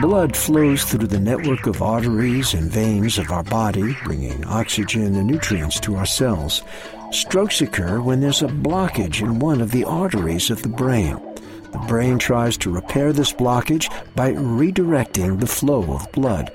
Blood flows through the network of arteries and veins of our body, bringing oxygen and nutrients to our cells. Strokes occur when there's a blockage in one of the arteries of the brain. The brain tries to repair this blockage by redirecting the flow of blood.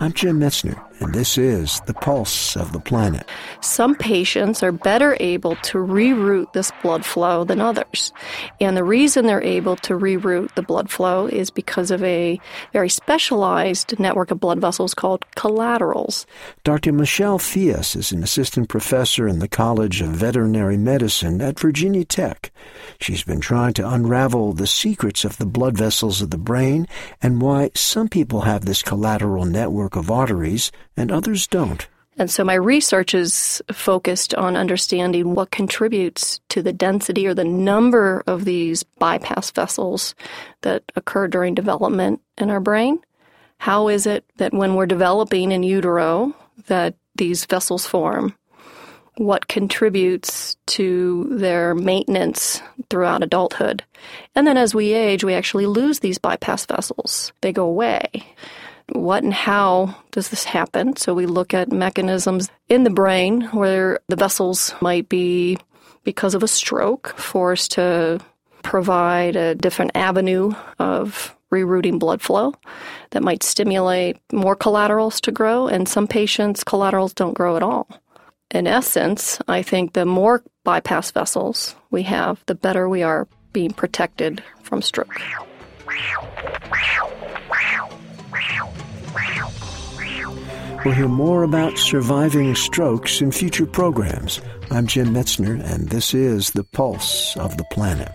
I'm Jim Metzner, and this is The Pulse of the Planet. Some patients are better able to reroute this blood flow than others. And the reason they're able to reroute the blood flow is because of a very specialized network of blood vessels called collaterals. Dr. Michelle Theus is an assistant professor in the College of Veterinary Medicine at Virginia Tech. She's been trying to unravel the secrets of the blood vessels of the brain and why some people have this collateral network of arteries and others don't. And so my research is focused on understanding what contributes to the density or the number of these bypass vessels that occur during development in our brain. How is it that when we're developing in utero that these vessels form? What contributes to their maintenance throughout adulthood? And then as we age, we actually lose these bypass vessels. They go away what and how does this happen? So we look at mechanisms in the brain where the vessels might be, because of a stroke, forced to provide a different avenue of rerouting blood flow that might stimulate more collaterals to grow. And some patients, collaterals don't grow at all. In essence, I think the more bypass vessels we have, the better we are being protected from stroke. We'll hear more about surviving strokes in future programs. I'm Jim Metzner, and this is The Pulse of the Planet.